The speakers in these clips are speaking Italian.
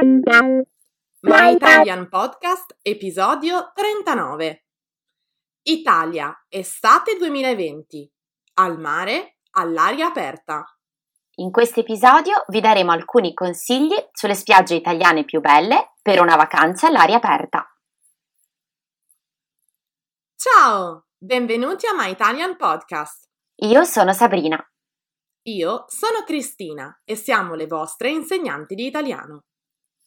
My Italian Podcast, episodio 39. Italia, estate 2020. Al mare, all'aria aperta. In questo episodio vi daremo alcuni consigli sulle spiagge italiane più belle per una vacanza all'aria aperta. Ciao, benvenuti a My Italian Podcast. Io sono Sabrina. Io sono Cristina e siamo le vostre insegnanti di italiano.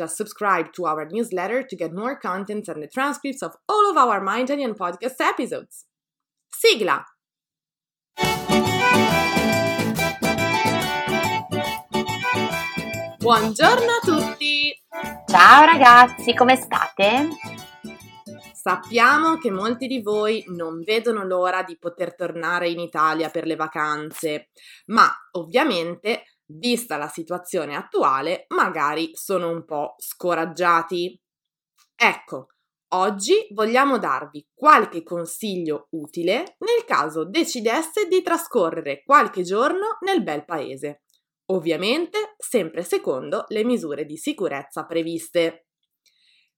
Just subscribe to our newsletter to get more contents and the transcripts of all of our My Italian podcast episodes. Sigla! Buongiorno a tutti! Ciao ragazzi, come state? Sappiamo che molti di voi non vedono l'ora di poter tornare in Italia per le vacanze, ma ovviamente vista la situazione attuale, magari sono un po' scoraggiati. Ecco, oggi vogliamo darvi qualche consiglio utile nel caso decidesse di trascorrere qualche giorno nel bel paese. Ovviamente sempre secondo le misure di sicurezza previste.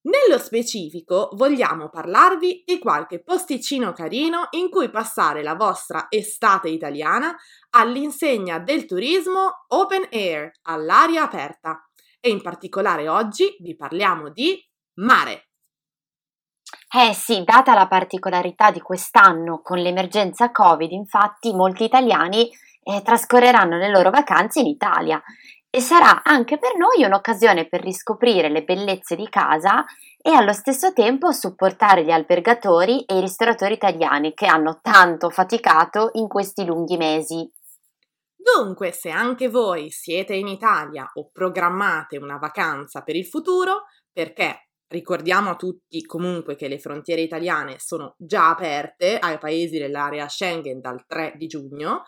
Nello specifico vogliamo parlarvi di qualche posticino carino in cui passare la vostra estate italiana all'insegna del turismo open air, all'aria aperta. E in particolare oggi vi parliamo di mare. Eh sì, data la particolarità di quest'anno con l'emergenza Covid, infatti molti italiani eh, trascorreranno le loro vacanze in Italia e sarà anche per noi un'occasione per riscoprire le bellezze di casa e allo stesso tempo supportare gli albergatori e i ristoratori italiani che hanno tanto faticato in questi lunghi mesi. Dunque, se anche voi siete in Italia o programmate una vacanza per il futuro, perché ricordiamo a tutti comunque che le frontiere italiane sono già aperte ai paesi dell'area Schengen dal 3 di giugno,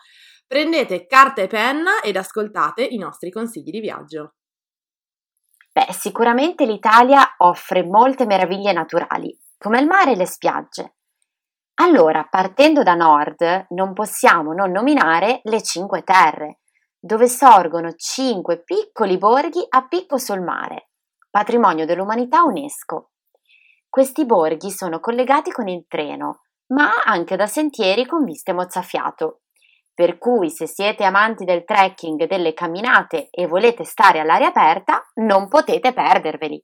Prendete carta e penna ed ascoltate i nostri consigli di viaggio. Beh, sicuramente l'Italia offre molte meraviglie naturali, come il mare e le spiagge. Allora, partendo da nord, non possiamo non nominare le Cinque Terre, dove sorgono cinque piccoli borghi a picco sul mare, patrimonio dell'umanità UNESCO. Questi borghi sono collegati con il treno, ma anche da sentieri con viste mozzafiato per cui se siete amanti del trekking e delle camminate e volete stare all'aria aperta, non potete perderveli.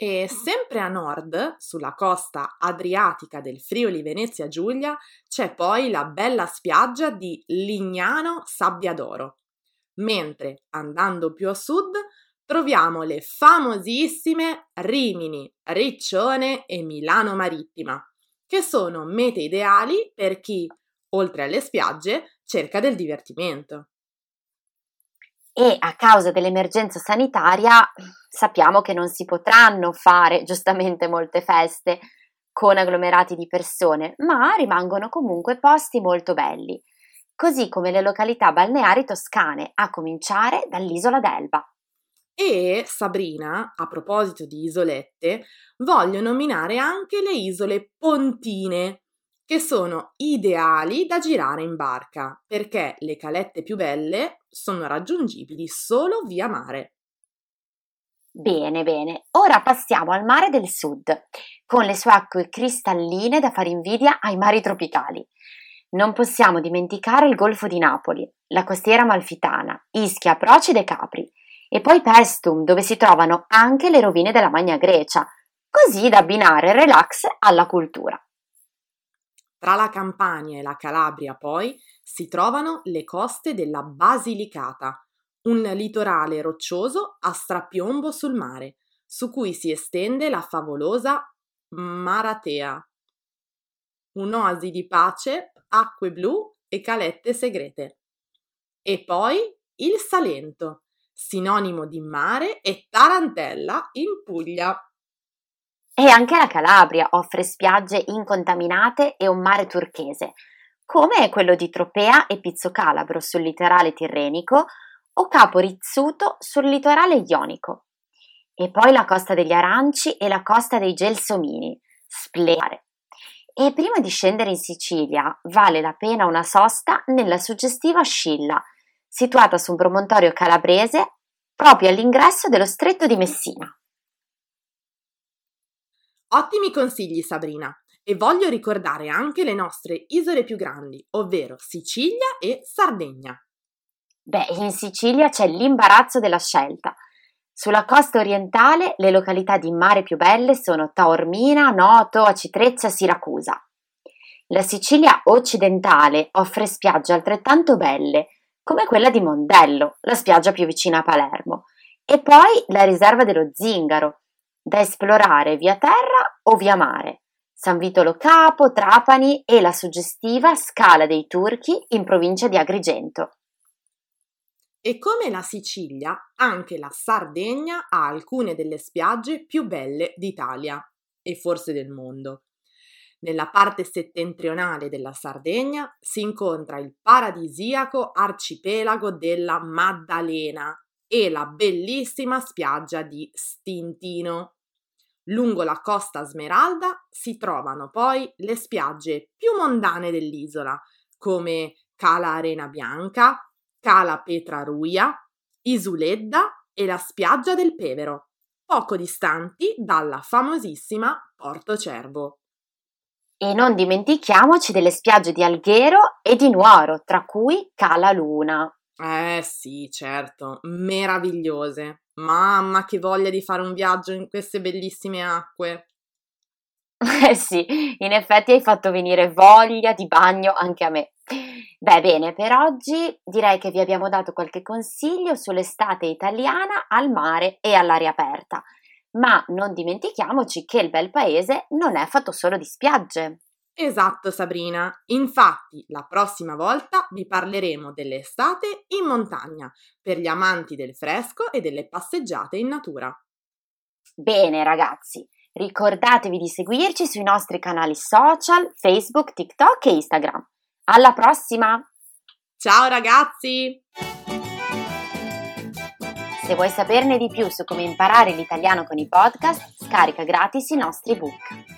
E sempre a nord, sulla costa adriatica del Friuli Venezia Giulia, c'è poi la bella spiaggia di Lignano Sabbiadoro. Mentre andando più a sud troviamo le famosissime Rimini, Riccione e Milano Marittima, che sono mete ideali per chi oltre alle spiagge, cerca del divertimento. E a causa dell'emergenza sanitaria sappiamo che non si potranno fare giustamente molte feste con agglomerati di persone, ma rimangono comunque posti molto belli, così come le località balneari toscane, a cominciare dall'isola d'Elba. E Sabrina, a proposito di isolette, voglio nominare anche le isole Pontine, che sono ideali da girare in barca perché le calette più belle sono raggiungibili solo via mare. Bene, bene. Ora passiamo al mare del sud, con le sue acque cristalline da fare invidia ai mari tropicali. Non possiamo dimenticare il Golfo di Napoli, la costiera malfitana, Ischia, Procide e Capri, e poi Pestum, dove si trovano anche le rovine della Magna Grecia, così da abbinare il relax alla cultura. Tra la Campania e la Calabria, poi, si trovano le coste della Basilicata, un litorale roccioso a strapiombo sul mare, su cui si estende la favolosa Maratea. Un'oasi di pace, acque blu e calette segrete. E poi il Salento, sinonimo di mare e tarantella in Puglia. E anche la Calabria offre spiagge incontaminate e un mare turchese, come quello di Tropea e Pizzo Calabro sul litorale tirrenico o Capo Rizzuto sul litorale ionico. E poi la costa degli Aranci e la costa dei Gelsomini, splendide. E prima di scendere in Sicilia vale la pena una sosta nella suggestiva Scilla, situata su un promontorio calabrese proprio all'ingresso dello stretto di Messina. Ottimi consigli Sabrina e voglio ricordare anche le nostre isole più grandi, ovvero Sicilia e Sardegna. Beh, in Sicilia c'è l'imbarazzo della scelta. Sulla costa orientale le località di mare più belle sono Taormina, Noto, Acitreccia, Siracusa. La Sicilia occidentale offre spiagge altrettanto belle, come quella di Mondello, la spiaggia più vicina a Palermo, e poi la riserva dello Zingaro, da esplorare via terra o via mare. San Vitolo Capo, Trapani e la suggestiva Scala dei Turchi in provincia di Agrigento. E come la Sicilia, anche la Sardegna ha alcune delle spiagge più belle d'Italia e forse del mondo. Nella parte settentrionale della Sardegna si incontra il paradisiaco arcipelago della Maddalena e la bellissima spiaggia di Stintino. Lungo la costa Smeralda si trovano poi le spiagge più mondane dell'isola, come Cala Arena Bianca, Cala Petra Ruia, Isuledda e la spiaggia del Pevero, poco distanti dalla famosissima Porto Cervo. E non dimentichiamoci delle spiagge di Alghero e di Nuoro, tra cui Cala Luna. Eh sì, certo, meravigliose. Mamma, che voglia di fare un viaggio in queste bellissime acque. Eh sì, in effetti hai fatto venire voglia di bagno anche a me. Beh, bene, per oggi direi che vi abbiamo dato qualche consiglio sull'estate italiana al mare e all'aria aperta, ma non dimentichiamoci che il bel paese non è fatto solo di spiagge. Esatto Sabrina, infatti la prossima volta vi parleremo dell'estate in montagna per gli amanti del fresco e delle passeggiate in natura. Bene ragazzi, ricordatevi di seguirci sui nostri canali social Facebook, TikTok e Instagram. Alla prossima! Ciao ragazzi! Se vuoi saperne di più su come imparare l'italiano con i podcast, scarica gratis i nostri book.